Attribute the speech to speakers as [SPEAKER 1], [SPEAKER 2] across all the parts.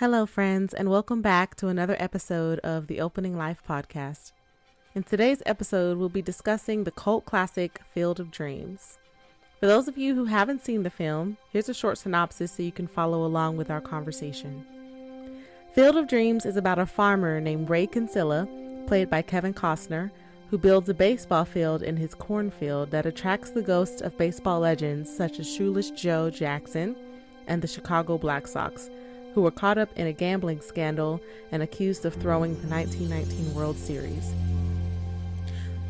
[SPEAKER 1] Hello, friends, and welcome back to another episode of the Opening Life podcast. In today's episode, we'll be discussing the cult classic Field of Dreams. For those of you who haven't seen the film, here's a short synopsis so you can follow along with our conversation. Field of Dreams is about a farmer named Ray Kinsella, played by Kevin Costner, who builds a baseball field in his cornfield that attracts the ghosts of baseball legends such as Shoeless Joe Jackson and the Chicago Black Sox, who were caught up in a gambling scandal and accused of throwing the 1919 World Series.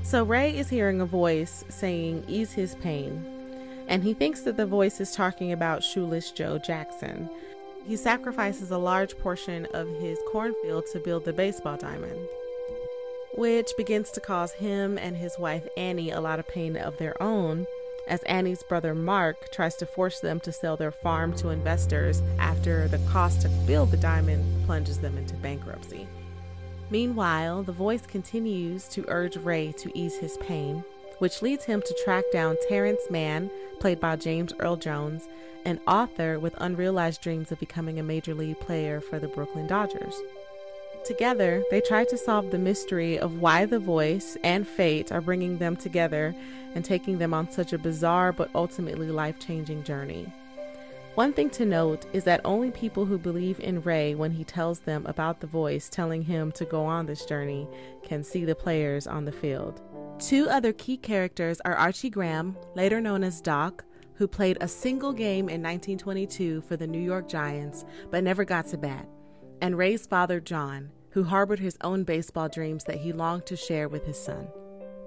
[SPEAKER 1] So Ray is hearing a voice saying, Ease his pain, and he thinks that the voice is talking about Shoeless Joe Jackson. He sacrifices a large portion of his cornfield to build the baseball diamond which begins to cause him and his wife Annie a lot of pain of their own, as Annie's brother Mark tries to force them to sell their farm to investors after the cost to build the diamond plunges them into bankruptcy. Meanwhile, the voice continues to urge Ray to ease his pain, which leads him to track down Terrence Mann, played by James Earl Jones, an author with unrealized dreams of becoming a major league player for the Brooklyn Dodgers. Together, they try to solve the mystery of why the voice and fate are bringing them together and taking them on such a bizarre but ultimately life changing journey. One thing to note is that only people who believe in Ray when he tells them about the voice telling him to go on this journey can see the players on the field. Two other key characters are Archie Graham, later known as Doc, who played a single game in 1922 for the New York Giants but never got to bat and Ray's father, John, who harbored his own baseball dreams that he longed to share with his son.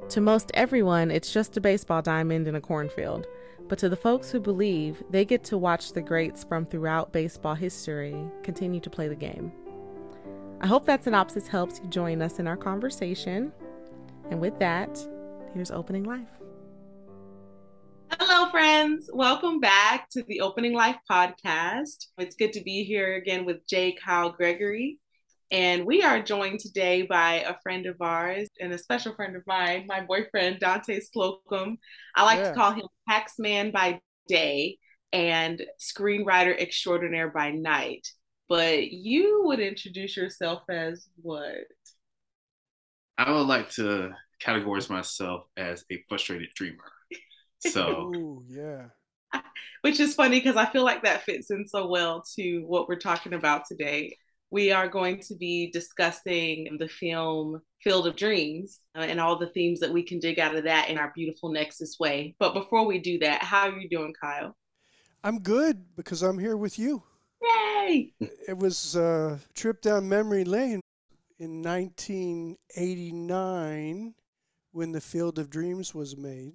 [SPEAKER 1] To most everyone, it's just a baseball diamond in a cornfield, but to the folks who believe, they get to watch the greats from throughout baseball history continue to play the game. I hope that synopsis helps you join us in our conversation. And with that, here's Opening Life. Hello, friends. Welcome back to the Opening Life podcast. It's good to be here again with J. Kyle Gregory. And we are joined today by a friend of ours and a special friend of mine, my boyfriend, Dante Slocum. I like yeah. to call him Paxman by day and screenwriter extraordinaire by night. But you would introduce yourself as what?
[SPEAKER 2] I would like to categorize myself as a frustrated dreamer. So
[SPEAKER 3] Ooh, yeah.
[SPEAKER 1] Which is funny because I feel like that fits in so well to what we're talking about today. We are going to be discussing the film Field of Dreams uh, and all the themes that we can dig out of that in our beautiful Nexus way. But before we do that, how are you doing, Kyle?
[SPEAKER 3] I'm good because I'm here with you.
[SPEAKER 1] Yay!
[SPEAKER 3] It was a trip down memory lane in 1989 when The Field of Dreams was made.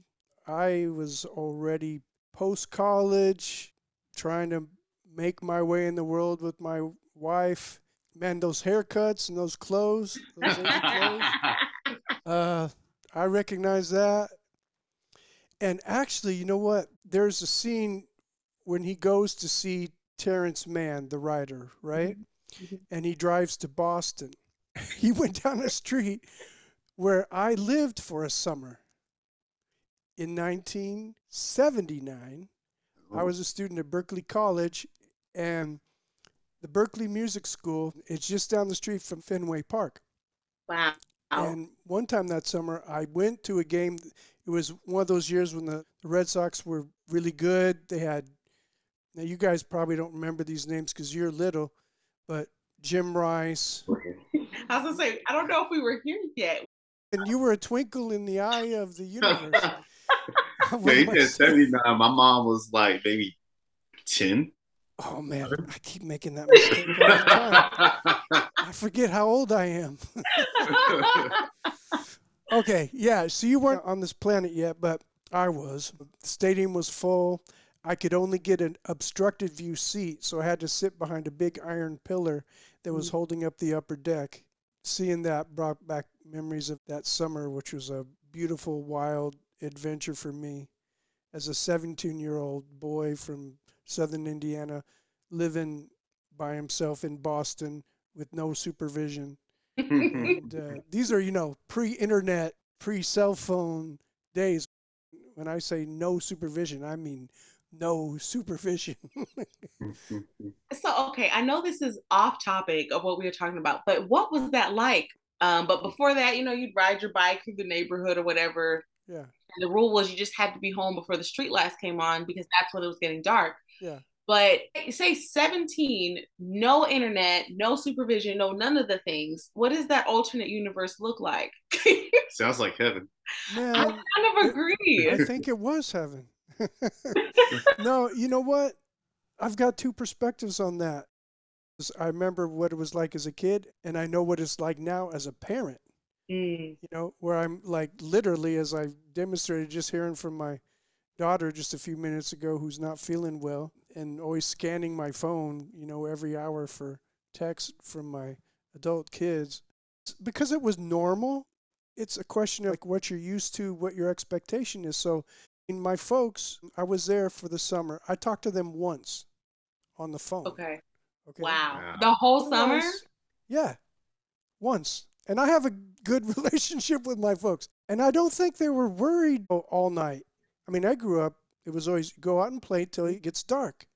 [SPEAKER 3] I was already post college, trying to make my way in the world with my wife. Man, those haircuts and those clothes, those clothes uh, I recognize that. And actually, you know what? There's a scene when he goes to see Terrence Mann, the writer, right? Mm-hmm. And he drives to Boston. he went down a street where I lived for a summer in 1979. I was a student at Berklee College, and the Berklee Music School is just down the street from Fenway Park.
[SPEAKER 1] Wow.
[SPEAKER 3] And one time that summer, I went to a game. It was one of those years when the, the Red Sox were really good. They had, now you guys probably don't remember these names because you're little, but Jim Rice.
[SPEAKER 1] I was going to say, I don't know if we were here yet.
[SPEAKER 3] And you were a twinkle in the eye of the universe.
[SPEAKER 2] yeah, he said 79. My mom was like maybe 10.
[SPEAKER 3] Oh man, I keep making that mistake all the time. I forget how old I am. okay, yeah. So you weren't on this planet yet, but I was. The stadium was full. I could only get an obstructed view seat, so I had to sit behind a big iron pillar that was mm. holding up the upper deck. Seeing that brought back memories of that summer, which was a beautiful, wild adventure for me as a 17 year old boy from southern Indiana living by himself in Boston with no supervision. and, uh, these are, you know, pre internet, pre cell phone days. When I say no supervision, I mean no supervision.
[SPEAKER 4] so, okay, I know this is off topic of what we were talking about, but what was that like? Um, but before that, you know, you'd ride your bike through the neighborhood or whatever.
[SPEAKER 3] Yeah.
[SPEAKER 4] And the rule was you just had to be home before the street lights came on because that's when it was getting dark.
[SPEAKER 3] Yeah.
[SPEAKER 4] But say 17, no internet, no supervision, no none of the things. What does that alternate universe look like?
[SPEAKER 2] Sounds like heaven.
[SPEAKER 3] Man,
[SPEAKER 4] I kind of agree.
[SPEAKER 3] I think it was heaven. no, you know what? I've got two perspectives on that. I remember what it was like as a kid, and I know what it's like now as a parent.
[SPEAKER 4] Mm.
[SPEAKER 3] You know, where I'm like literally, as I demonstrated just hearing from my daughter just a few minutes ago, who's not feeling well, and always scanning my phone, you know, every hour for text from my adult kids. Because it was normal, it's a question of like what you're used to, what your expectation is. So, in my folks, I was there for the summer. I talked to them once on the phone.
[SPEAKER 4] Okay.
[SPEAKER 3] Okay.
[SPEAKER 4] Wow.
[SPEAKER 2] Wow.
[SPEAKER 4] The whole summer?
[SPEAKER 3] Once. Yeah, once. And I have a good relationship with my folks. And I don't think they were worried all night. I mean, I grew up, it was always go out and play till it gets dark.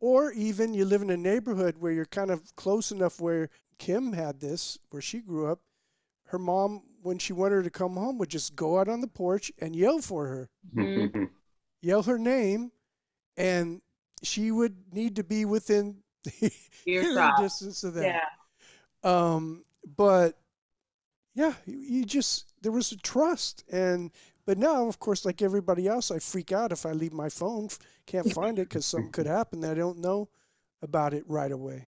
[SPEAKER 3] Or even you live in a neighborhood where you're kind of close enough where Kim had this, where she grew up. Her mom, when she wanted her to come home, would just go out on the porch and yell for her,
[SPEAKER 4] Mhm.
[SPEAKER 3] yell her name, and she would need to be within hearing
[SPEAKER 4] Earshot.
[SPEAKER 3] distance of that.
[SPEAKER 4] Yeah.
[SPEAKER 3] Um, but yeah, you, you just there was a trust, and but now, of course, like everybody else, I freak out if I leave my phone, can't find it because something could happen that I don't know about it right away.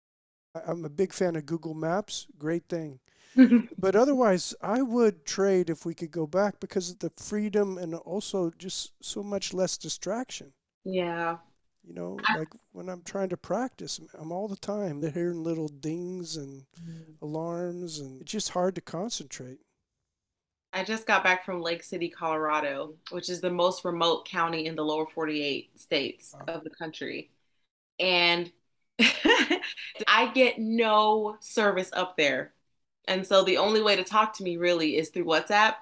[SPEAKER 3] I'm a big fan of Google Maps, great thing. But otherwise, I would trade if we could go back because of the freedom and also just so much less distraction.
[SPEAKER 4] yeah.
[SPEAKER 3] You know, like when I'm trying to practice, I'm all the time they're hearing little dings and mm. alarms, and it's just hard to concentrate.
[SPEAKER 4] I just got back from Lake City, Colorado, which is the most remote county in the lower 48 states
[SPEAKER 3] Wow.
[SPEAKER 4] of the country. And I get no service up there. And so the only way to talk to me really is through WhatsApp.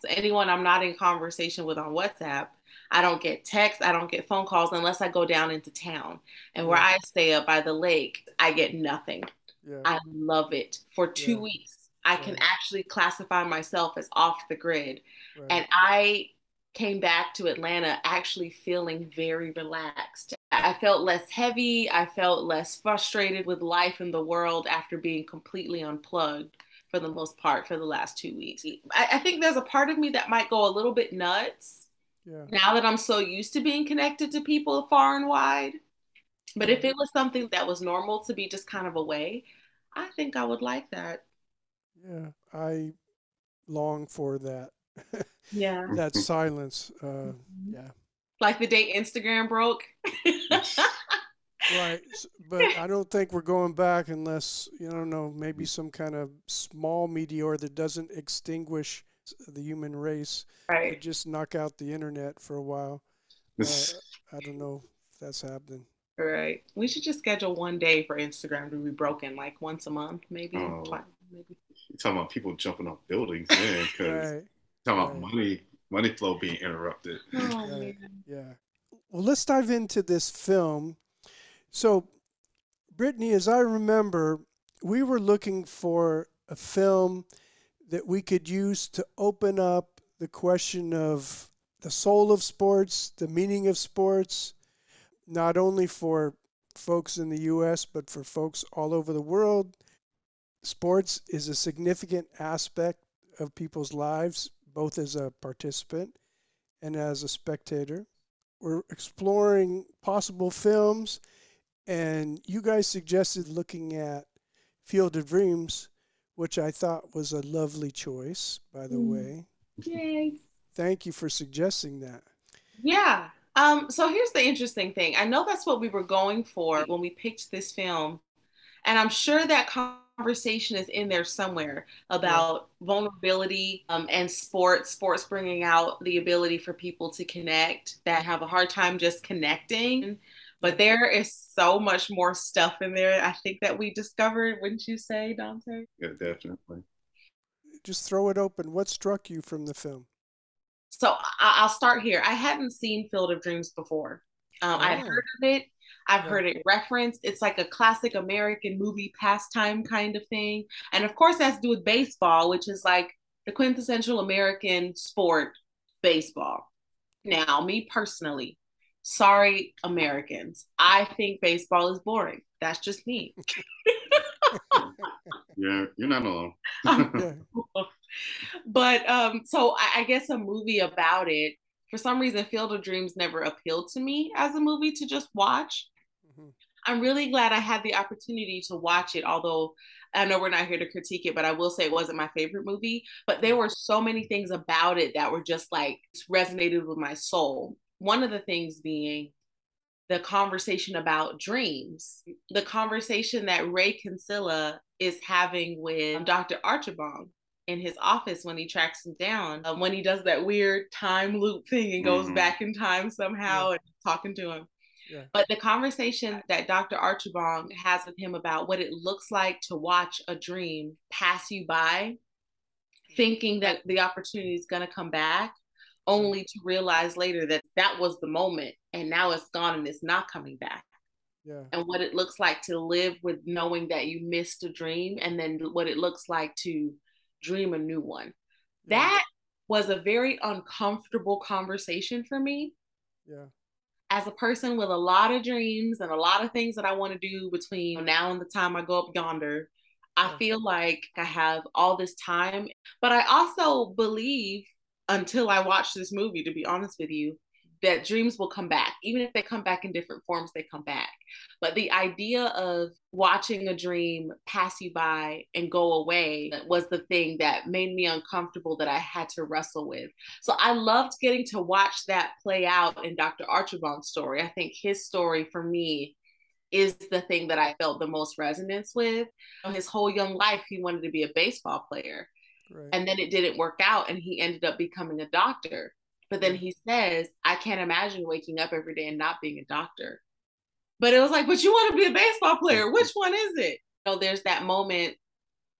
[SPEAKER 4] So anyone I'm not in conversation with on WhatsApp, I don't get texts, I don't get phone calls unless I go down into town. And where
[SPEAKER 3] Yeah.
[SPEAKER 4] I stay up by the lake, I get nothing.
[SPEAKER 3] Yeah.
[SPEAKER 4] I love it. For two
[SPEAKER 3] Yeah.
[SPEAKER 4] weeks, I can
[SPEAKER 3] Right.
[SPEAKER 4] actually classify myself as off the grid.
[SPEAKER 3] right.
[SPEAKER 4] And I came back to Atlanta actually feeling very relaxed. I felt less heavy. I felt less frustrated with life in the world after being completely unplugged for the most part for the last two weeks. I, I think there's a part of me that might go a little bit nuts
[SPEAKER 3] yeah.
[SPEAKER 4] now that I'm so used to being connected to people far and wide. But if it was something that was normal to be just kind of away, I think I would like that.
[SPEAKER 3] Yeah. I long for that
[SPEAKER 4] Yeah.
[SPEAKER 3] that silence. Uh, yeah.
[SPEAKER 4] Like the day Instagram broke.
[SPEAKER 3] Right. But I don't think we're going back unless you don't know maybe some kind of small meteor that doesn't extinguish the human race.
[SPEAKER 4] right.
[SPEAKER 3] Could just knock out the internet for a while. Uh, I don't know if that's happening.
[SPEAKER 4] Right. We should just schedule one day for Instagram to be broken, like once a month, maybe.
[SPEAKER 2] Oh.
[SPEAKER 4] twice, maybe.
[SPEAKER 2] You're talking about people jumping off buildings, man. Because
[SPEAKER 3] Right.
[SPEAKER 2] talking about
[SPEAKER 3] right.
[SPEAKER 2] money, money flow being interrupted.
[SPEAKER 4] Oh
[SPEAKER 3] Right.
[SPEAKER 4] man.
[SPEAKER 3] Yeah. Well, let's dive into this film. So, Brittany, as I remember, we were looking for a film that we could use to open up the question of the soul of sports, the meaning of sports, not only for folks in the U.S., but for folks all over the world. Sports is a significant aspect of people's lives, both as a participant and as a spectator. We're exploring possible films, and you guys suggested looking at Field of Dreams, which I thought was a lovely choice, by the
[SPEAKER 4] Mm.
[SPEAKER 3] way.
[SPEAKER 4] Yay.
[SPEAKER 3] Thank you for suggesting that.
[SPEAKER 4] Yeah. Um, so here's the interesting thing. I know that's what we were going for when we picked this film. And I'm sure that conversation is in there somewhere about vulnerability um, and sports, sports bringing out the ability for people to connect that have a hard time just connecting. But there is so much more stuff in there, I think, that we discovered, wouldn't you say, Dante?
[SPEAKER 2] Yeah, definitely.
[SPEAKER 3] Just throw it open. What struck you from the film?
[SPEAKER 4] So I- will start here. I hadn't seen Field of Dreams before. Um, oh. I had heard of it. I've yeah. heard it referenced. It's like a classic American movie pastime kind of thing. And of course, it has to do with baseball, which is like the quintessential American sport, baseball. Now, me personally, sorry, Americans, I think baseball is boring. That's just me.
[SPEAKER 2] yeah, you're not alone.
[SPEAKER 4] but um, so I, I guess a movie about it. For some reason, Field of Dreams never appealed to me as a movie to just watch. Mm-hmm. I'm really glad I had the opportunity to watch it, although I know we're not here to critique it, but I will say it wasn't my favorite movie. But there were so many things about it that were just like resonated with my soul. One of the things being the conversation about dreams, the conversation that Ray Kinsella is having with Dr. Archibald in his office when he tracks him down, um, when he does that weird time loop thing and goes mm-hmm. back in time somehow yeah. and talking to him. Yeah. But the conversation that Dr. Archibald has with him about what it looks like to watch a dream pass you by, thinking that the opportunity is going to come back, only to realize later that that was the moment and now it's gone and it's not coming back. Yeah. And what it looks like to live with knowing that you missed a dream and then what it looks like to dream a new one. Yeah. That was a very uncomfortable conversation for me. Yeah. As a person with a lot of dreams and a lot of things that I want to do between now and the time I go up yonder, I feel like I have all this time. But I also believe until I watched this movie, to be honest with you, that dreams will come back. Even if they come back in different forms, they come back. But the idea of watching a dream pass you by and go away was the thing that made me uncomfortable that I had to wrestle with. So I loved getting to watch that play out in Dr. Archibald's story. I think his story for me is the thing that I felt the most resonance with. His whole young life, he wanted to be a baseball player. Right. And then it didn't work out, and he ended up becoming a doctor. But then he says, I can't imagine waking up every day and not being a doctor. But it was like, but you want to be a baseball player. Which one is it? So there's that moment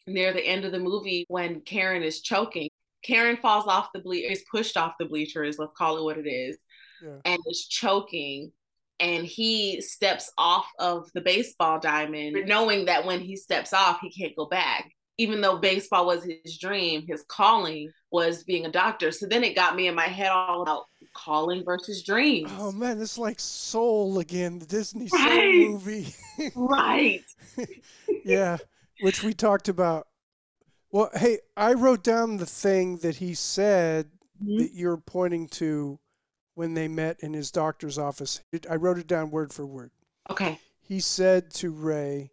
[SPEAKER 4] near the end of the movie when Karen is choking. Karen falls off the bleacher, is pushed off the bleachers, let's call it what it is, yeah. and is choking. And he steps off of the baseball diamond, knowing that when he steps off, he can't go back even though baseball was his dream, his calling was being a doctor. So then it got me in my head all about calling versus dreams.
[SPEAKER 3] Oh man, it's like Soul again, the Disney right. Soul movie.
[SPEAKER 4] right.
[SPEAKER 3] yeah, which we talked about. Well, hey, I wrote down the thing that he said mm-hmm. that you're pointing to when they met in his doctor's office. I wrote it down word for word.
[SPEAKER 4] Okay.
[SPEAKER 3] He said to Ray,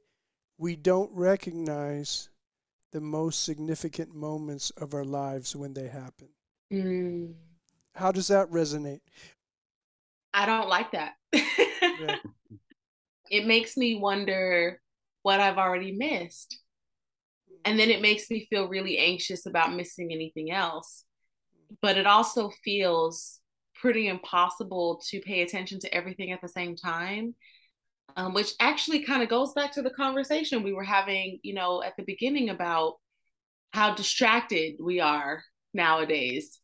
[SPEAKER 3] "We don't recognize the most significant moments of our lives when they happen. Mm. How does that resonate?
[SPEAKER 4] I don't like that. yeah. It makes me wonder what I've already missed. And then it makes me feel really anxious about missing anything else. But it also feels pretty impossible to pay attention to everything at the same time um, which actually kind of goes back to the conversation we were having, you know, at the beginning about how distracted we are nowadays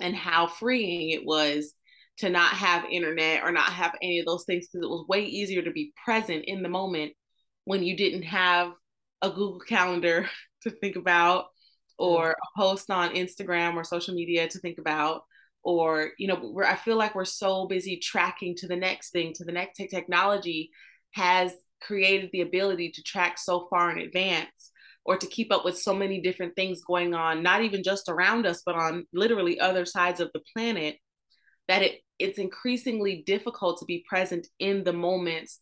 [SPEAKER 4] and how freeing it was to not have internet or not have any of those things because it was way easier to be present in the moment when you didn't have a Google Calendar to think about or a post on Instagram or social media to think about or you know we're, i feel like we're so busy tracking to the next thing to the next technology has created the ability to track so far in advance or to keep up with so many different things going on not even just around us but on literally other sides of the planet that it it's increasingly difficult to be present in the moments.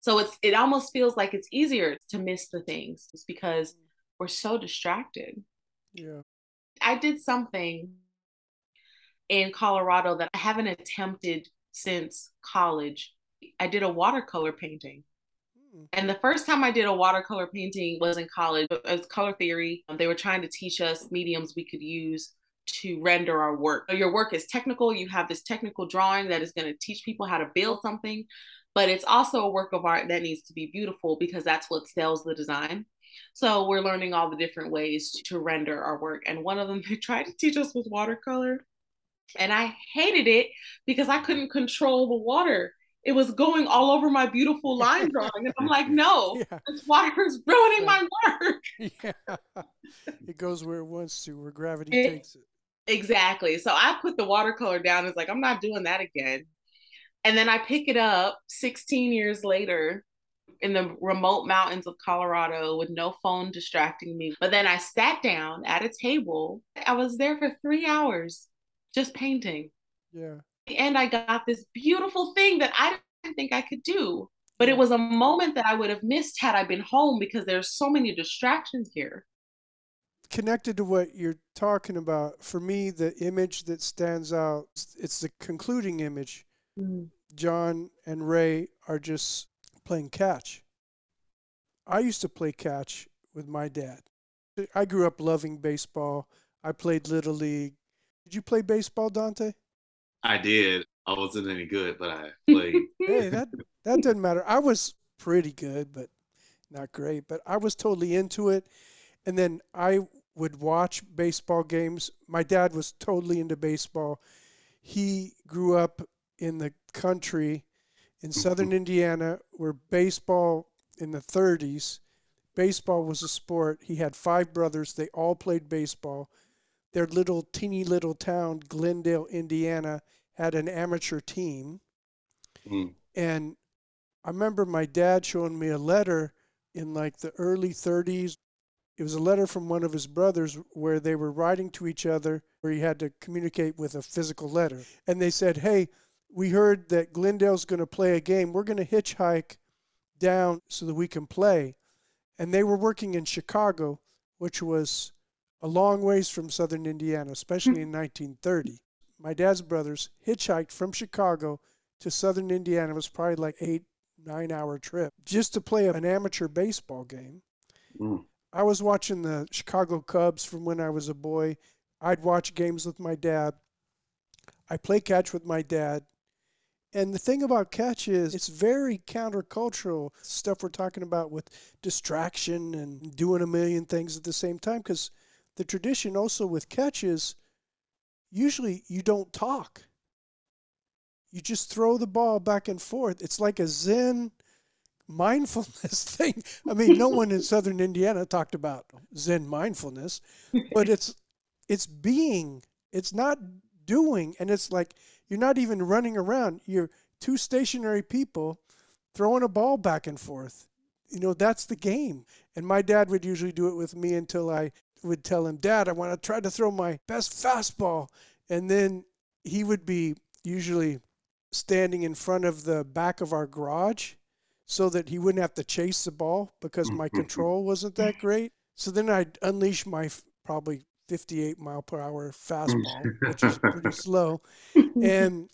[SPEAKER 4] So it's it almost feels like it's easier to miss the things just because we're so distracted.
[SPEAKER 3] Yeah.
[SPEAKER 4] I did something in Colorado that I haven't attempted since college. I did a watercolor painting. Hmm. And the first time I did a watercolor painting was in college. It was color theory. They were trying to teach us mediums we could use to render our work. Your work is technical. You have this technical drawing that is going to teach people how to build something, but it's also a work of art that needs to be beautiful because that's what sells the design. So we're learning all the different ways to render our work. And one of them they tried to teach us was watercolor.
[SPEAKER 1] And I hated it because I couldn't control the water. It was going all over my beautiful line drawing. And I'm like, no, yeah. this water is ruining my work.
[SPEAKER 3] Yeah. It goes where it wants to, where gravity it, takes it.
[SPEAKER 1] Exactly. So I put the watercolor down. It's like, I'm not doing that again. And then I pick it up 16 years later in the remote mountains of Colorado with no phone distracting me. But then I sat down at a table. I was there for three hours just painting.
[SPEAKER 3] Yeah.
[SPEAKER 1] And I got this beautiful thing that I didn't think I could do. But it was a moment that I would have missed had I been home because there's so many distractions here.
[SPEAKER 3] Connected to what you're talking about, for me, the image that stands out, it's the concluding image. Mm. John and Ray are just playing catch. I used to play catch with my dad. I grew up loving baseball. I played Little League. Did you play baseball, Dante?
[SPEAKER 2] I did. I wasn't any good, but I played.
[SPEAKER 3] hey, that that doesn't matter. I was pretty good, but not great. But I was totally into it. And then I would watch baseball games. My dad was totally into baseball. He grew up in the country in mm-hmm. southern Indiana where baseball in the 30s, baseball was a sport. He had five brothers. They all played baseball. Their little teeny little town, Glendale, Indiana, had an amateur team. Mm. And I remember my dad showing me a letter in like the early 30s. It was a letter from one of his brothers where they were writing to each other, where he had to communicate with a physical letter. And they said, Hey, we heard that Glendale's going to play a game. We're going to hitchhike down so that we can play. And they were working in Chicago, which was a long ways from southern Indiana, especially in 1930. My dad's brothers hitchhiked from Chicago to southern Indiana. It was probably like eight, nine hour trip just to play an amateur baseball game. Mm. I was watching the Chicago Cubs from when I was a boy. I'd watch games with my dad. I play catch with my dad. And the thing about catch is it's very countercultural stuff we're talking about with distraction and doing a million things at the same time. Because the tradition also with catch is usually you don't talk. You just throw the ball back and forth. It's like a Zen mindfulness thing. I mean, no one in southern Indiana talked about Zen mindfulness, but it's it's being. It's not doing, and it's like you're not even running around. You're two stationary people throwing a ball back and forth. You know, that's the game. And my dad would usually do it with me until I would tell him, Dad, I want to try to throw my best fastball. And then he would be usually standing in front of the back of our garage so that he wouldn't have to chase the ball because my mm-hmm. control wasn't that great. So then I'd unleash my probably 58 mile per hour fastball, which is pretty slow. And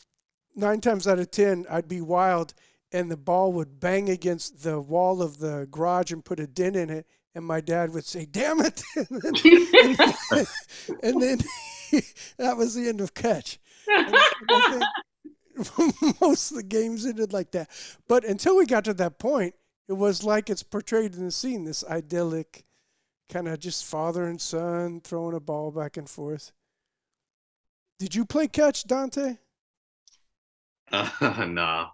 [SPEAKER 3] nine times out of 10, I'd be wild and the ball would bang against the wall of the garage and put a dent in it. And my dad would say, damn it. and then, and, and then that was the end of catch. most of the games ended like that. But until we got to that point, it was like it's portrayed in the scene this idyllic kind of just father and son throwing a ball back and forth. Did you play catch, Dante?
[SPEAKER 2] Uh, nah,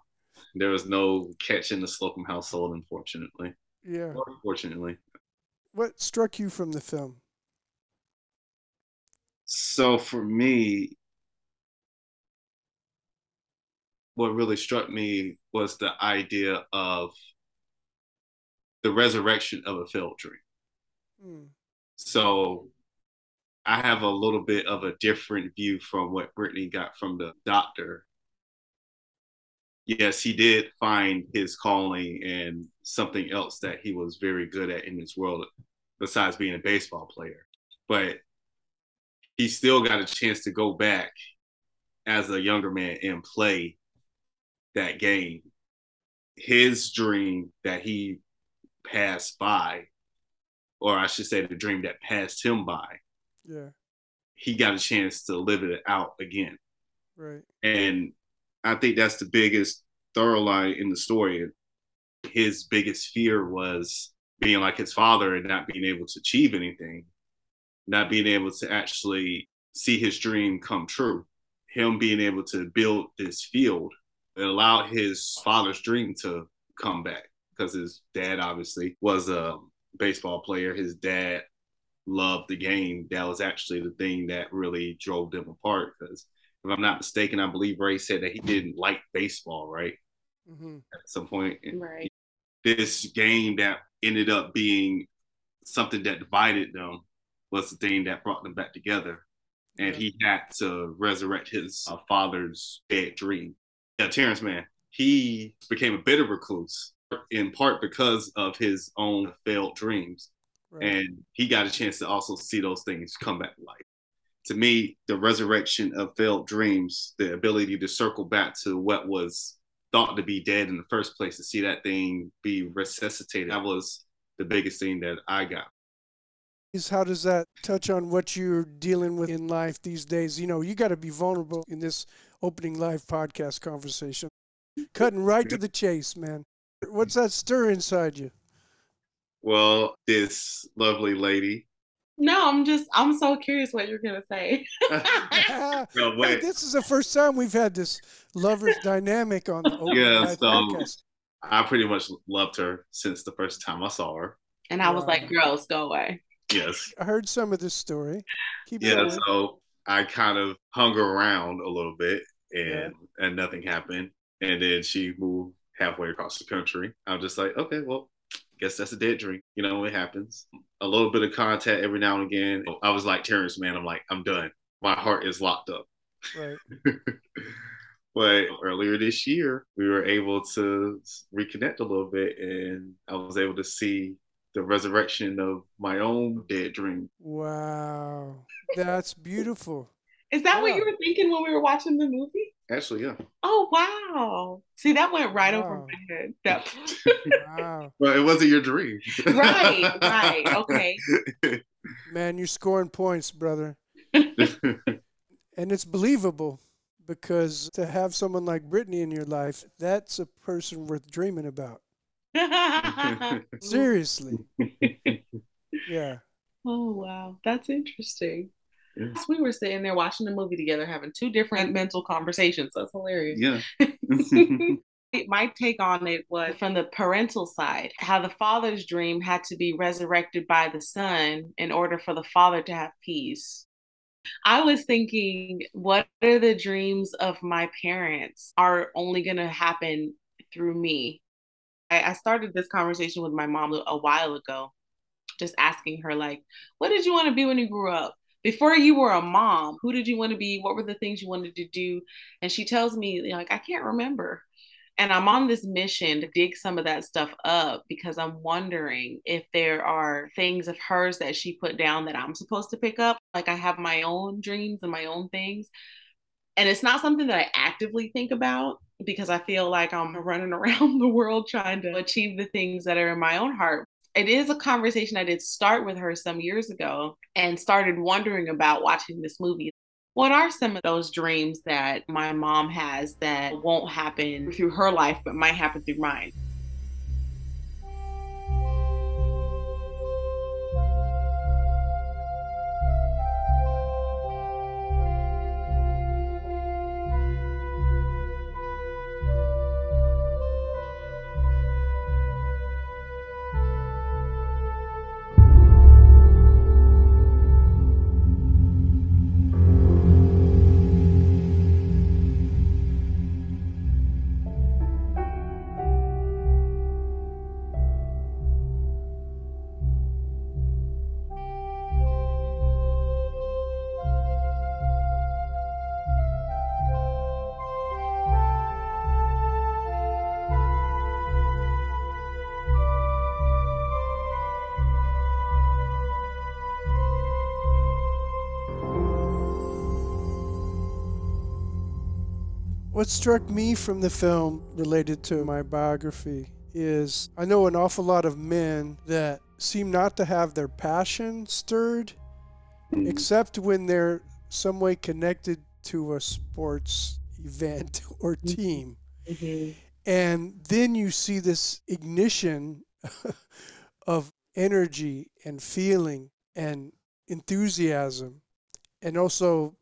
[SPEAKER 2] there was no catch in the Slocum household, unfortunately.
[SPEAKER 3] Yeah,
[SPEAKER 2] unfortunately.
[SPEAKER 3] What struck you from the film?
[SPEAKER 2] So for me, what really struck me was the idea of the resurrection of a failed dream. Mm. So I have a little bit of a different view from what Brittany got from the doctor. Yes, he did find his calling and something else that he was very good at in this world, besides being a baseball player. But he still got a chance to go back as a younger man and play that game. His dream that he passed by or I should say the dream that passed him by.
[SPEAKER 3] Yeah.
[SPEAKER 2] He got a chance to live it out again.
[SPEAKER 3] Right.
[SPEAKER 2] And I think that's the biggest thorough line in the story. His biggest fear was being like his father and not being able to achieve anything, not being able to actually see his dream come true. him being able to build this field, it allowed his father's dream to come back because his dad obviously was a baseball player. His dad loved the game. That was actually the thing that really drove them apart. Because if I'm not mistaken, I believe Ray said that he didn't like baseball, right?
[SPEAKER 3] Mm-hmm.
[SPEAKER 2] At some point,
[SPEAKER 4] Right.
[SPEAKER 2] this game that ended up being something that divided them was the thing that brought them back together. And
[SPEAKER 3] Yeah.
[SPEAKER 2] he had to resurrect his uh, father's dead dream. Yeah, Terrence Mann, he became a bitter recluse in part because of his own failed dreams.
[SPEAKER 3] Right.
[SPEAKER 2] And he got a chance to also see those things come back to life. To me, the resurrection of failed dreams, the ability to circle back to what was thought to be dead in the first place, to see that thing be resuscitated, that was the biggest thing that I got.
[SPEAKER 3] is how does that touch on what you're dealing with in life these days? You know, you got to be vulnerable in this opening life podcast conversation. Cutting right to the chase, man. What's that stir inside you?
[SPEAKER 2] Well, this lovely lady.
[SPEAKER 4] No, I'm just I'm so curious what you're gonna say.
[SPEAKER 2] no,
[SPEAKER 3] Hey, this is the first time we've had this lovers dynamic on the opening
[SPEAKER 2] Yeah, so-
[SPEAKER 3] podcast.
[SPEAKER 2] I pretty much loved her since the first time I saw her.
[SPEAKER 4] And I was
[SPEAKER 3] Wow.
[SPEAKER 4] like, girls, go away.
[SPEAKER 2] Yes.
[SPEAKER 3] I heard some of this story. Keep
[SPEAKER 2] yeah
[SPEAKER 3] going.
[SPEAKER 2] so i kind of hung around a little bit and and nothing happened and then she moved halfway across the country i'm just like okay well guess that's a dead dream you know it happens a little bit of contact every now and again i was like terrence mann i'm like i'm done my heart is locked up
[SPEAKER 3] Right.
[SPEAKER 2] but earlier this year we were able to reconnect a little bit and i was able to see the resurrection of my own dead dream
[SPEAKER 3] Wow. That's beautiful.
[SPEAKER 4] Is that what you were thinking when we were watching the movie?
[SPEAKER 2] actually yeah
[SPEAKER 4] Oh wow. See, that went right over my head. That
[SPEAKER 3] Wow.
[SPEAKER 2] Well, it wasn't your dream.
[SPEAKER 4] right, right. Okay.
[SPEAKER 3] Man, you're scoring points, brother. And it's believable because to have someone like Brittany in your life, that's a person worth dreaming about. Seriously. Yeah.
[SPEAKER 4] Oh wow, that's interesting. We were sitting there watching the movie together, having two different mental conversations. That's hilarious.
[SPEAKER 2] yeah.
[SPEAKER 4] My take on it was from the parental side, how the father's dream had to be resurrected by the son in order for the father to have peace. I was thinking, what are the dreams of my parents are only going to happen through me? I, I started this conversation with my mom a while ago, just asking her, like, what did you want to be when you grew up? Before you were a mom, who did you want to be? What were the things you wanted to do? And she tells me, like, I can't remember. And I'm on this mission to dig some of that stuff up because I'm wondering if there are things of hers that she put down that I'm supposed to pick up. Like I have my own dreams and my own things. And it's not something that I actively think about because I feel like I'm running around the world trying to achieve the things that are in my own heart. It is a conversation I did start with her some years ago and started wondering about watching this movie. What are some of those dreams that my mom has that won't happen through her life, but might happen through mine?
[SPEAKER 3] What struck me from the film related to my biography is I know an awful lot of men that seem not to have their passion stirred, hmm. except when they're some way connected to a sports event or mm-hmm. team. Mm-hmm. And then you see this ignition of energy and feeling and enthusiasm, and also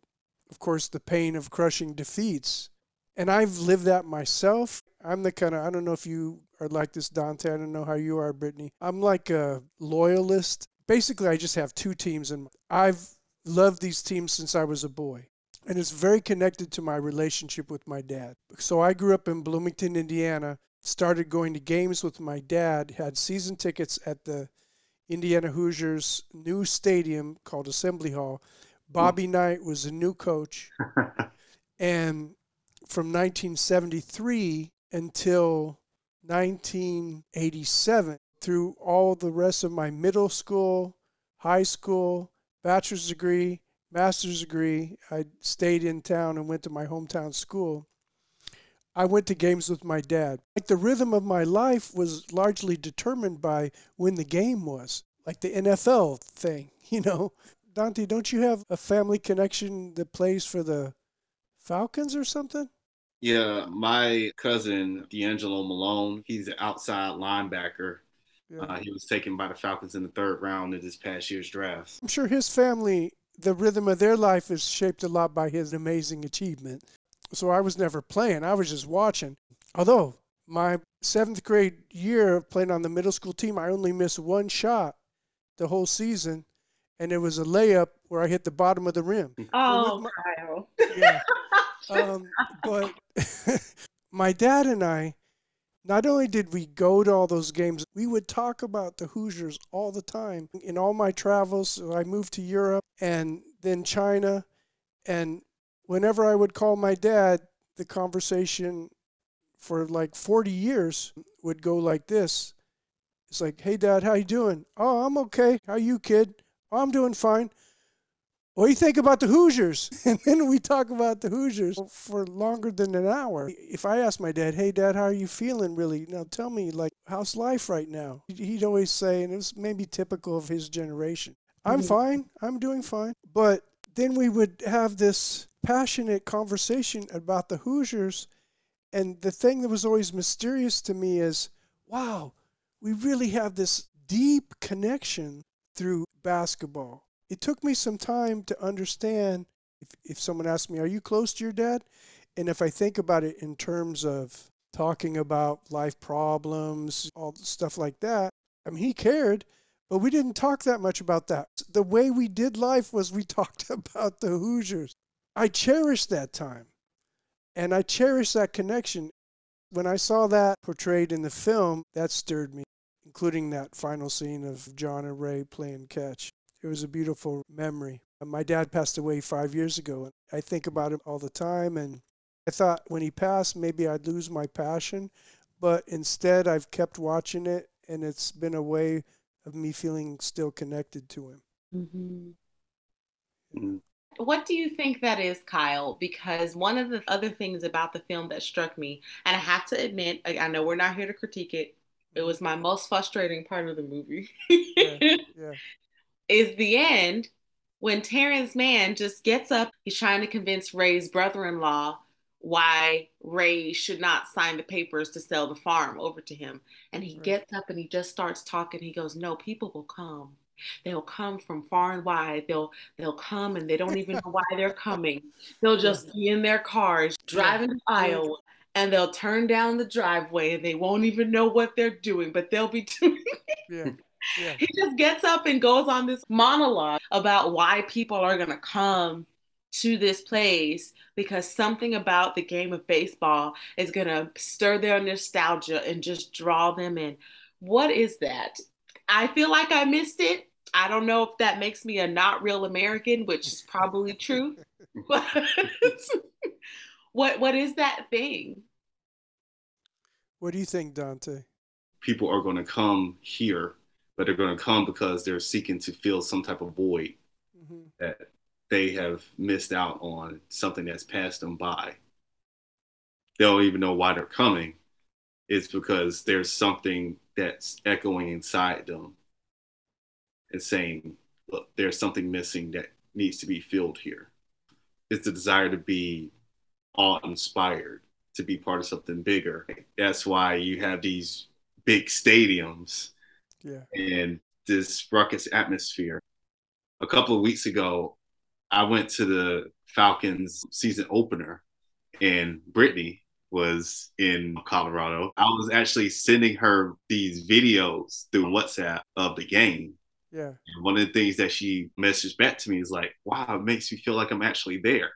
[SPEAKER 3] of course, the pain of crushing defeats. And I've lived that myself. I'm the kind of, I don't know if you are like this, Dante. I don't know how you are, Brittany. I'm like a loyalist. Basically, I just have two teams, and I've loved these teams since I was a boy. And it's very connected to my relationship with my dad. So I grew up in Bloomington, Indiana, started going to games with my dad, had season tickets at the Indiana Hoosiers' new stadium called Assembly Hall. Hmm. Bobby Knight was a new coach. and from 1973 until 1987, through all the rest of my middle school, high school, bachelor's degree, master's degree, I stayed in town and went to my hometown school. I went to games with my dad. Like the rhythm of my life was largely determined by when the game was, like the NFL thing, you know. Dante, don't you have a family connection that plays for the Falcons or something?
[SPEAKER 2] Yeah, my cousin DeAngelo Malone, he's an outside linebacker. Yeah. Uh, he was taken by the Falcons in the third round of this past year's draft.
[SPEAKER 3] I'm sure his family, the rhythm of their life is shaped a lot by his amazing achievement. So I was never playing, I was just watching. Although my seventh grade year of playing on the middle school team, I only missed one shot the whole season, and it was a layup where I hit the bottom of the rim.
[SPEAKER 4] Oh, my, Kyle.
[SPEAKER 3] Yeah. um, but my dad and I, not only did we go to all those games, we would talk about the Hoosiers all the time. In all my travels, I moved to Europe and then China. And whenever I would call my dad, the conversation for like 40 years would go like this. It's like, hey, dad, how you doing? Oh, I'm okay. How you, kid? Oh, I'm doing fine. What do you think about the Hoosiers? And then we talk about the Hoosiers for longer than an hour. If I ask my dad, hey, dad, how are you feeling really? Now tell me, like, how's life right now? He'd always say, and it was maybe typical of his generation, I'm mm-hmm. fine. I'm doing fine. But then we would have this passionate conversation about the Hoosiers. And the thing that was always mysterious to me is, wow, we really have this deep connection through basketball it took me some time to understand if, if someone asked me, Are you close to your dad? And if I think about it in terms of talking about life problems, all stuff like that, I mean, he cared, but we didn't talk that much about that. The way we did life was we talked about the Hoosiers. I cherish that time and I cherish that connection. When I saw that portrayed in the film, that stirred me, including that final scene of John and Ray playing catch. It was a beautiful memory. My dad passed away five years ago, and I think about him all the time. And I thought when he passed, maybe I'd lose my passion, but instead, I've kept watching it, and it's been a way of me feeling still connected to him.
[SPEAKER 4] Mm-hmm. Mm-hmm. What do you think that is, Kyle? Because one of the other things about the film that struck me, and I have to admit, I know we're not here to critique it, it was my most frustrating part of the movie. yeah, yeah is the end when Terrence Mann just gets up. He's trying to convince Ray's brother in law why Ray should not sign the papers to sell the farm over to him. And he gets up and he just starts talking. He goes, No, people will come. They'll come from far and wide. They'll they'll come and they don't even know why they're coming. They'll just be in their cars driving to Iowa and they'll turn down the driveway and they won't even know what they're doing, but they'll be doing yeah. Yeah. He just gets up and goes on this monologue about why people are going to come to this place because something about the game of baseball is going to stir their nostalgia and just draw them in. What is that? I feel like I missed it. I don't know if that makes me a not real American, which is probably true. but what what is that thing?
[SPEAKER 3] What do you think, Dante?
[SPEAKER 2] People are going to come here but they're going to come because they're seeking to fill some type of void mm-hmm. that they have missed out on something that's passed them by. They don't even know why they're coming. It's because there's something that's echoing inside them and saying, look, there's something missing that needs to be filled here. It's the desire to be awe inspired, to be part of something bigger. That's why you have these big stadiums
[SPEAKER 3] yeah.
[SPEAKER 2] and this ruckus atmosphere. A couple of weeks ago, I went to the Falcons season opener, and Brittany was in Colorado. I was actually sending her these videos through WhatsApp of the game.
[SPEAKER 3] Yeah.
[SPEAKER 2] And one of the things that she messaged back to me is like, wow, it makes me feel like I'm actually there.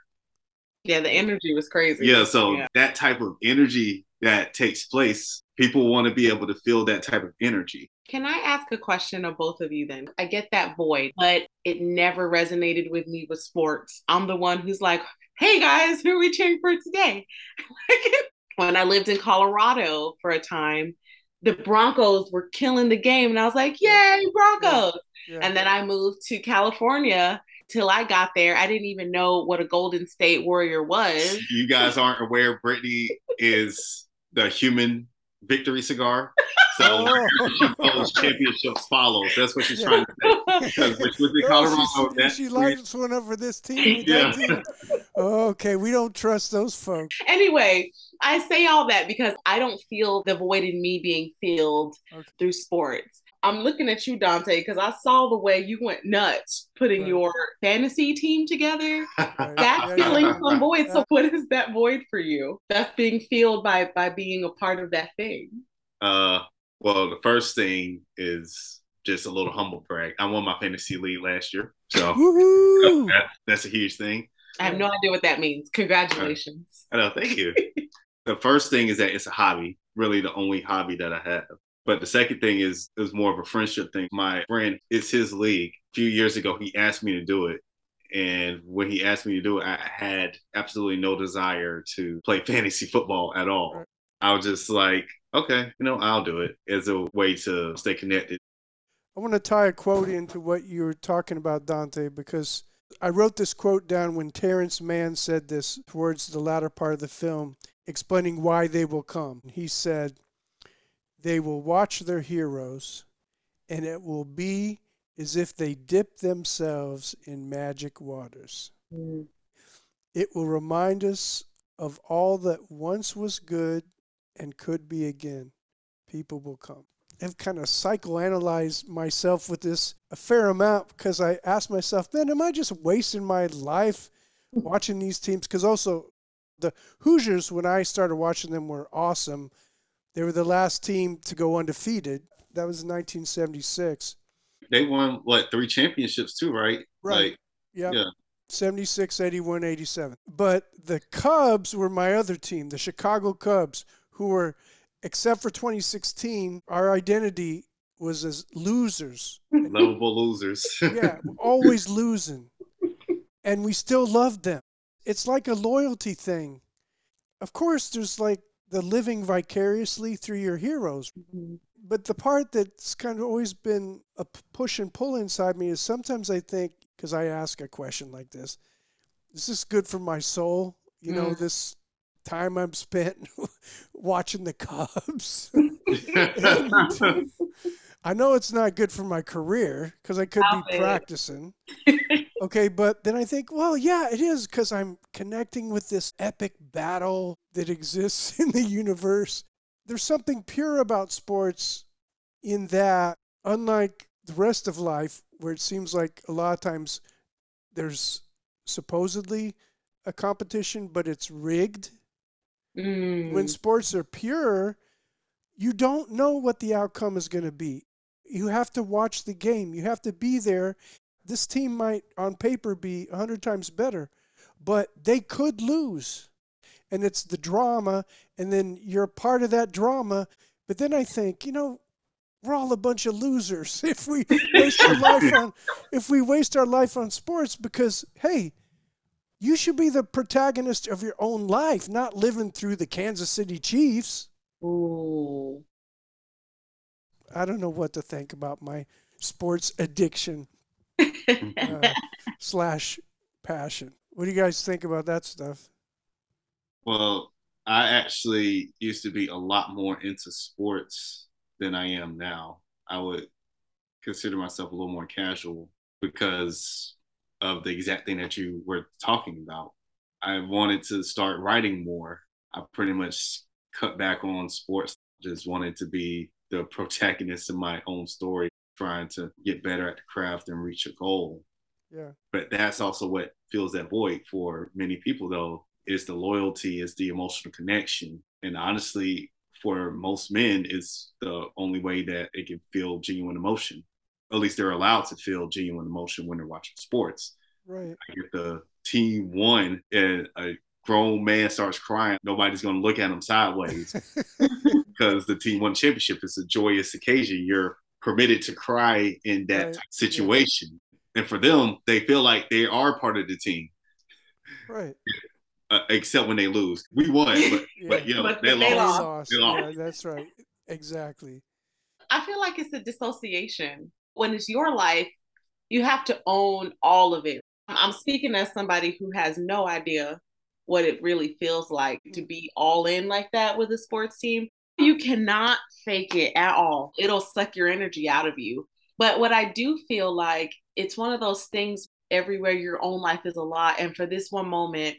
[SPEAKER 4] Yeah, the energy was crazy.
[SPEAKER 2] Yeah, so
[SPEAKER 4] Yeah.
[SPEAKER 2] that type of energy that takes place, people want to be able to feel that type of energy.
[SPEAKER 4] Can I ask a question of both of you then? I get that void, but it never resonated with me with sports. I'm the one who's like, hey guys, who are we cheering for today? when I lived in Colorado for a time, the Broncos were killing the game, and I was like, yay, Broncos.
[SPEAKER 3] Yeah.
[SPEAKER 4] And then I moved to California. Till I got there, I didn't even know what a Golden State Warrior was.
[SPEAKER 2] You guys aren't aware Brittany is the human victory cigar. So
[SPEAKER 3] Oh.
[SPEAKER 2] those championships follows. That's what she's
[SPEAKER 3] Yeah.
[SPEAKER 2] trying to say. Because with the Colorado,
[SPEAKER 3] she,
[SPEAKER 2] that's
[SPEAKER 3] she lights one up for this team.
[SPEAKER 2] Yeah.
[SPEAKER 3] team. Okay, we don't trust those folks.
[SPEAKER 4] anyway, I say all that because I don't feel the void in me being filled
[SPEAKER 3] Okay.
[SPEAKER 4] through sports. I'm looking at you, Dante, because I saw the way you went nuts putting
[SPEAKER 3] Right.
[SPEAKER 4] your fantasy team together.
[SPEAKER 3] Right.
[SPEAKER 4] That's
[SPEAKER 3] Yeah,
[SPEAKER 4] filling
[SPEAKER 3] yeah.
[SPEAKER 4] some void. So what is that void for you? That's being filled by by being a part of that thing.
[SPEAKER 2] Uh, well, the first thing is just a little humble brag. I won my fantasy league last year, so that, that's a huge thing.
[SPEAKER 4] I have no idea what that means. Congratulations.
[SPEAKER 2] I know, thank you. the first thing is that it's a hobby, really the only hobby that I have. But the second thing is is more of a friendship thing. My friend, it's his league. A few years ago, he asked me to do it. And when he asked me to do it, I had absolutely no desire to play fantasy football at all. I was just like, okay, you know, I'll do it as a way to stay connected.
[SPEAKER 3] I want to tie a quote into what you were talking about, Dante, because I wrote this quote down when Terrence Mann said this towards the latter part of the film, explaining why they will come. He said, They will watch their heroes, and it will be as if they dip themselves in magic waters.
[SPEAKER 4] Mm.
[SPEAKER 3] It will remind us of all that once was good and could be again. People will come. I've kind of psychoanalyzed myself with this a fair amount because I asked myself, man, am I just wasting my life watching these teams? Because also, the Hoosiers, when I started watching them, were awesome. They were the last team to go undefeated. That was 1976.
[SPEAKER 2] They won what three championships too, right?
[SPEAKER 3] Right.
[SPEAKER 2] Like,
[SPEAKER 3] Yep.
[SPEAKER 2] Yeah.
[SPEAKER 3] 76, 81, 87. But the Cubs were my other team, the Chicago Cubs, who were, except for 2016, our identity was as losers.
[SPEAKER 2] lovable losers.
[SPEAKER 3] Yeah, always losing. And we still loved them. It's like a loyalty thing. Of course, there's like the living vicariously through your heroes. But the part that's kind of always been a push and pull inside me is sometimes I think, because I ask a question like this, is this good for my soul? You know,
[SPEAKER 4] Mm.
[SPEAKER 3] this time I'm spent watching the Cubs. I know it's not good for my career because I could be practicing. Okay, but then I think, well, yeah, it is because I'm connecting with this epic battle that exists in the universe. There's something pure about sports in that, unlike the rest of life, where it seems like a lot of times there's supposedly a competition, but it's rigged.
[SPEAKER 4] Mm.
[SPEAKER 3] When sports are pure, you don't know what the outcome is going to be. You have to watch the game. You have to be there. This team might, on paper, be 100 times better, but they could lose. And it's the drama, and then you're a part of that drama. But then I think, you know, we're all a bunch of losers if we waste our life on if we waste our life on sports because hey, you should be the protagonist of your own life, not living through the Kansas City Chiefs.
[SPEAKER 4] Ooh.
[SPEAKER 3] I don't know what to think about my sports addiction uh, slash passion. What do you guys think about that stuff?
[SPEAKER 2] Well, I actually used to be a lot more into sports than I am now. I would consider myself a little more casual because of the exact thing that you were talking about. I wanted to start writing more. I pretty much cut back on sports, just wanted to be the protagonist in my own story, trying to get better at the craft and reach a goal.
[SPEAKER 3] Yeah.
[SPEAKER 2] But that's also what fills that void for many people, though, is the loyalty, is the emotional connection. And honestly, for most men, is the only way that they can feel genuine emotion. At least they're allowed to feel genuine emotion when they're watching sports.
[SPEAKER 3] Right.
[SPEAKER 2] If the team won and a grown man starts crying, nobody's going to look at him sideways because the team won championship. It's a joyous occasion. You're permitted to cry in that right. situation. Yeah. And for them, they feel like they are part of the team.
[SPEAKER 3] Right.
[SPEAKER 2] Uh, except when they lose. We won, but, yeah. but you know, but, they,
[SPEAKER 3] they,
[SPEAKER 2] lost.
[SPEAKER 3] lost. They lost. Yeah, that's right. Exactly.
[SPEAKER 4] I feel like it's a dissociation. When it's your life, you have to own all of it. I'm speaking as somebody who has no idea what it really feels like to be all in like that with a sports team. You cannot fake it at all. It'll suck your energy out of you. But what I do feel like it's one of those things everywhere your own life is a lot. And for this one moment,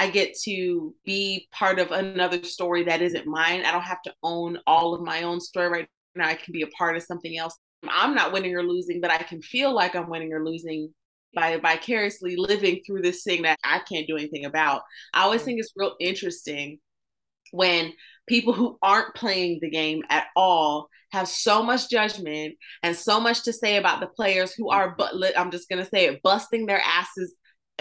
[SPEAKER 4] I get to be part of another story that isn't mine. I don't have to own all of my own story right now. I can be a part of something else. I'm not winning or losing, but I can feel like I'm winning or losing by vicariously living through this thing that I can't do anything about. I always think it's real interesting when people who aren't playing the game at all have so much judgment and so much to say about the players who are but I'm just going to say it busting their asses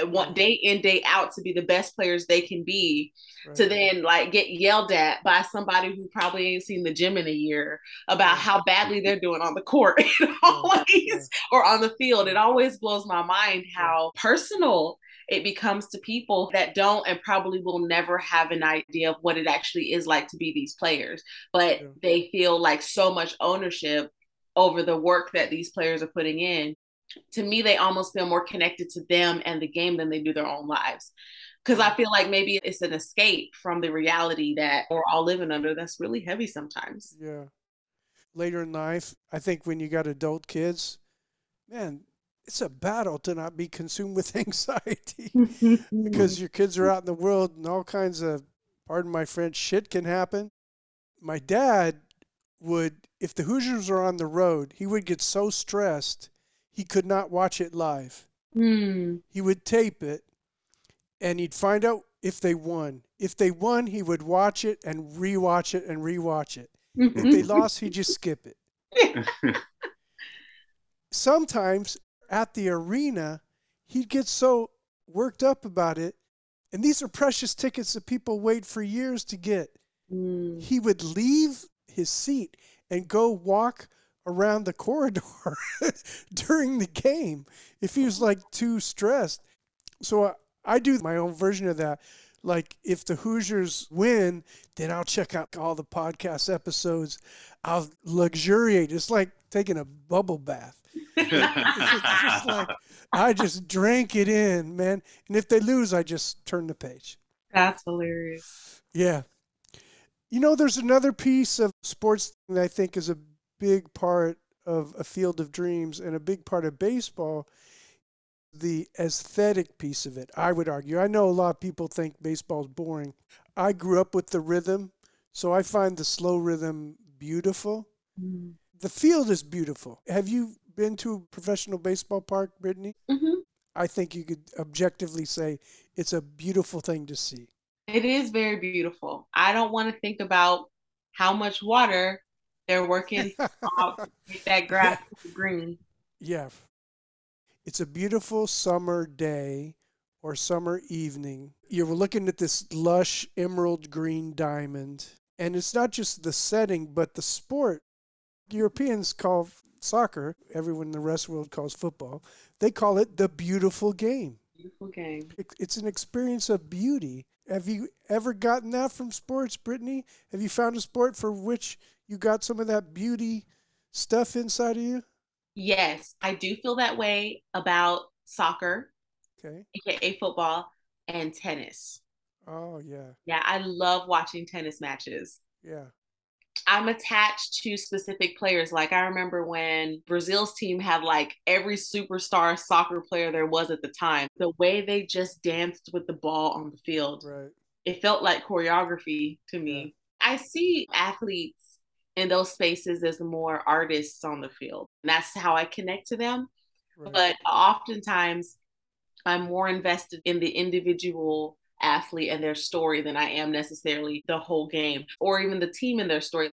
[SPEAKER 4] want day in day out to be the best players they can be right. to then like get yelled at by somebody who probably ain't seen the gym in a year about how badly they're doing on the court it always or on the field. It always blows my mind how personal it becomes to people that don't and probably will never have an idea of what it actually is like to be these players. But yeah. they feel like so much ownership over the work that these players are putting in to me, they almost feel more connected to them and the game than they do their own lives. Because I feel like maybe it's an escape from the reality that we're all living under that's really heavy sometimes.
[SPEAKER 3] Yeah. Later in life, I think when you got adult kids, man, it's a battle to not be consumed with anxiety because your kids are out in the world and all kinds of, pardon my French, shit can happen. My dad would, if the Hoosiers were on the road, he would get so stressed he could not watch it live.
[SPEAKER 4] Mm.
[SPEAKER 3] He would tape it and he'd find out if they won. If they won, he would watch it and rewatch it and rewatch it. if they lost, he'd just skip it. Sometimes at the arena, he'd get so worked up about it. And these are precious tickets that people wait for years to get.
[SPEAKER 4] Mm.
[SPEAKER 3] He would leave his seat and go walk around the corridor during the game if he was uh-huh. like too stressed. So I, I do my own version of that. Like if the Hoosiers win, then I'll check out all the podcast episodes. I'll luxuriate. It's like taking a bubble bath. it's just like I just drank it in, man. And if they lose, I just turn the page.
[SPEAKER 4] That's hilarious.
[SPEAKER 3] Yeah. You know, there's another piece of sports that I think is a big part of a field of dreams and a big part of baseball the aesthetic piece of it i would argue. I know a lot of people think baseball's boring. I grew up with the rhythm so i find the slow rhythm beautiful.
[SPEAKER 4] Mm.
[SPEAKER 3] the field is beautiful. Have you been to a professional baseball park brittany?
[SPEAKER 4] Mm-hmm.
[SPEAKER 3] i think you could objectively say it's a beautiful thing to see.
[SPEAKER 4] It is very beautiful. I don't want to think about how much water they're working make that grass green.
[SPEAKER 3] Yeah. It's a beautiful summer day or summer evening. You're looking at this lush emerald green diamond. And it's not just the setting, but the sport. Europeans call soccer, everyone in the rest of the world calls football, they call it the beautiful game.
[SPEAKER 4] Beautiful game.
[SPEAKER 3] It's an experience of beauty. Have you ever gotten that from sports, Brittany? Have you found a sport for which you got some of that beauty stuff inside of you?
[SPEAKER 4] Yes, I do feel that way about soccer,
[SPEAKER 3] okay,
[SPEAKER 4] aka football, and tennis.
[SPEAKER 3] Oh yeah.
[SPEAKER 4] Yeah, I love watching tennis matches.
[SPEAKER 3] Yeah.
[SPEAKER 4] I'm attached to specific players. Like I remember when Brazil's team had like every superstar soccer player there was at the time. The way they just danced with the ball on the field.
[SPEAKER 3] Right.
[SPEAKER 4] It felt like choreography to me. Yeah. I see athletes in those spaces as more artists on the field. And that's how I connect to them. Right. But oftentimes, I'm more invested in the individual athlete and their story than I am necessarily the whole game or even the team and their story.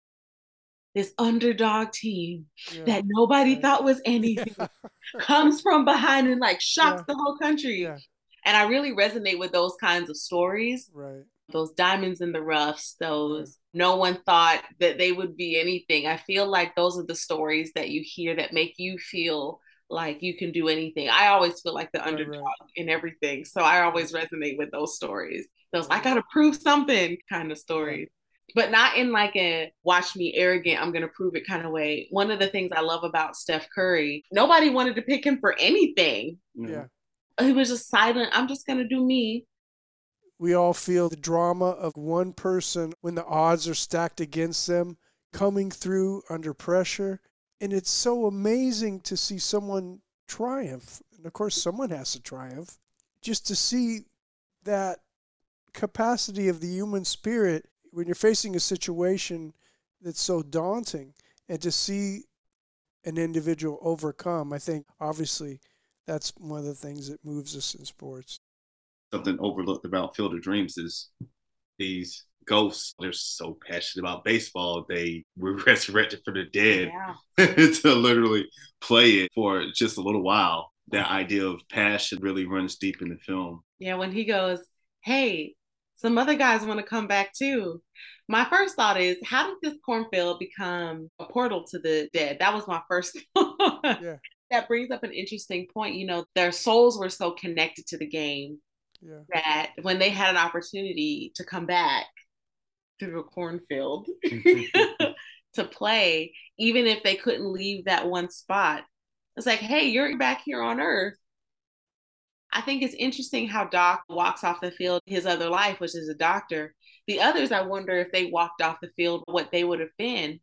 [SPEAKER 4] This underdog team yeah. that nobody right. thought was anything yeah. comes from behind and like shocks yeah. the whole country. And I really resonate with those kinds of stories.
[SPEAKER 3] Right.
[SPEAKER 4] Those diamonds in the roughs, those no one thought that they would be anything. I feel like those are the stories that you hear that make you feel like you can do anything. I always feel like the underdog right. in everything. So I always resonate with those stories. Those I gotta prove something kind of stories. But not in like a watch me arrogant, I'm gonna prove it kind of way. One of the things I love about Steph Curry, nobody wanted to pick him for anything.
[SPEAKER 3] Yeah.
[SPEAKER 4] He was just silent. I'm just gonna do me.
[SPEAKER 3] We all feel the drama of one person when the odds are stacked against them coming through under pressure and it's so amazing to see someone triumph. And of course, someone has to triumph. Just to see that capacity of the human spirit when you're facing a situation that's so daunting and to see an individual overcome, I think obviously that's one of the things that moves us in sports.
[SPEAKER 2] Something overlooked about Field of Dreams is these ghosts. They're so passionate about baseball. They were resurrected from the dead yeah. to literally play it for just a little while. That idea of passion really runs deep in the film.
[SPEAKER 4] Yeah, when he goes, Hey, some other guys want to come back too. My first thought is, how did this cornfield become a portal to the dead? That was my first yeah. That brings up an interesting point. You know, their souls were so connected to the game yeah. that when they had an opportunity to come back, through a cornfield mm-hmm. to play, even if they couldn't leave that one spot. It's like, hey, you're back here on Earth. I think it's interesting how Doc walks off the field his other life, which is a doctor. The others, I wonder if they walked off the field, what they would have been.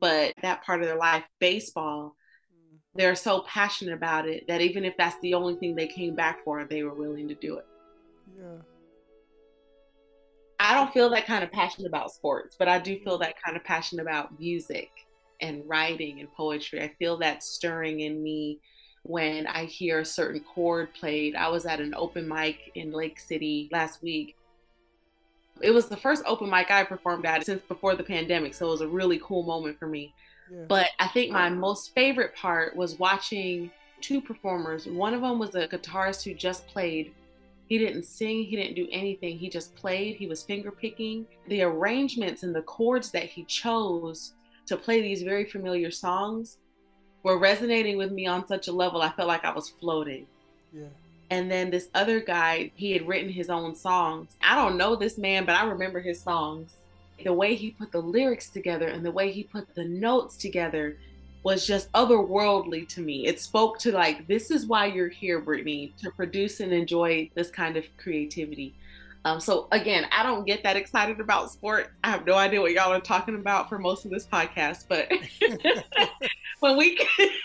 [SPEAKER 4] But that part of their life, baseball, mm-hmm. they're so passionate about it that even if that's the only thing they came back for, they were willing to do it.
[SPEAKER 3] Yeah.
[SPEAKER 4] I don't feel that kind of passion about sports, but I do feel that kind of passion about music and writing and poetry. I feel that stirring in me when I hear a certain chord played. I was at an open mic in Lake City last week. It was the first open mic I performed at since before the pandemic, so it was a really cool moment for me. Yeah. But I think my most favorite part was watching two performers. One of them was a guitarist who just played he didn't sing, he didn't do anything. He just played, he was finger picking. The arrangements and the chords that he chose to play these very familiar songs were resonating with me on such a level I felt like I was floating.
[SPEAKER 3] Yeah.
[SPEAKER 4] And then this other guy, he had written his own songs. I don't know this man, but I remember his songs. The way he put the lyrics together and the way he put the notes together was just otherworldly to me. It spoke to like, this is why you're here, Brittany, to produce and enjoy this kind of creativity. Um, so again, I don't get that excited about sport. I have no idea what y'all are talking about for most of this podcast, but when we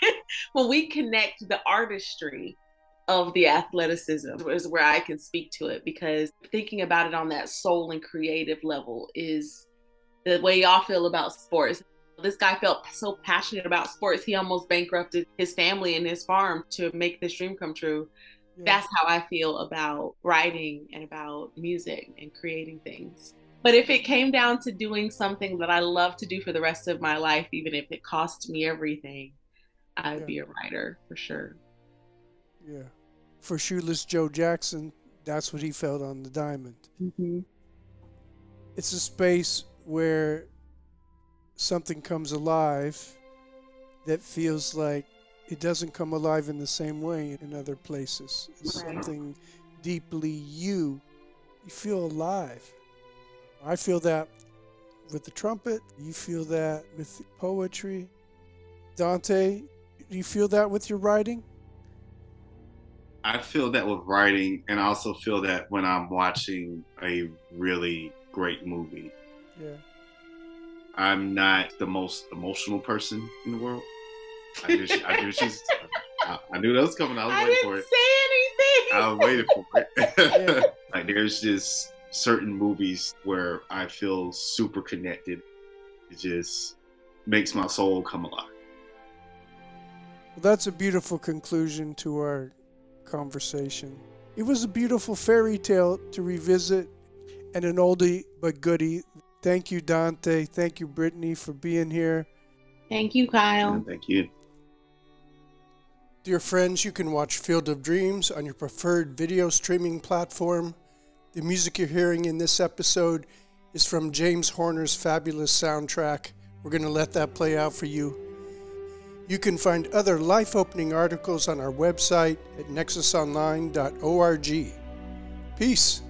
[SPEAKER 4] when we connect the artistry of the athleticism is where I can speak to it because thinking about it on that soul and creative level is the way y'all feel about sports. This guy felt so passionate about sports, he almost bankrupted his family and his farm to make this dream come true. Yeah. That's how I feel about writing and about music and creating things. But if it came down to doing something that I love to do for the rest of my life, even if it cost me everything, I'd yeah. be a writer for sure.
[SPEAKER 3] Yeah. For Shoeless Joe Jackson, that's what he felt on the diamond.
[SPEAKER 4] Mm-hmm.
[SPEAKER 3] It's a space where something comes alive that feels like it doesn't come alive in the same way in other places. It's right. something deeply you. You feel alive. I feel that with the trumpet. You feel that with poetry. Dante, do you feel that with your writing?
[SPEAKER 2] I feel that with writing, and I also feel that when I'm watching a really great movie.
[SPEAKER 3] Yeah.
[SPEAKER 2] I'm not the most emotional person in the world. I knew, she, I, knew she's, I, I, knew that was coming. I was
[SPEAKER 4] I
[SPEAKER 2] waiting for
[SPEAKER 4] it. Say
[SPEAKER 2] anything. I was waiting for it. like there's just certain movies where I feel super connected. It just makes my soul come alive.
[SPEAKER 3] Well, that's a beautiful conclusion to our conversation. It was a beautiful fairy tale to revisit and an oldie but goodie. Thank you, Dante. Thank you, Brittany, for being here.
[SPEAKER 4] Thank you, Kyle.
[SPEAKER 2] thank you.
[SPEAKER 3] Dear friends, you can watch Field of Dreams on your preferred video streaming platform. The music you're hearing in this episode is from James Horner's fabulous soundtrack. We're going to let that play out for you. You can find other life opening articles on our website at nexusonline.org. Peace.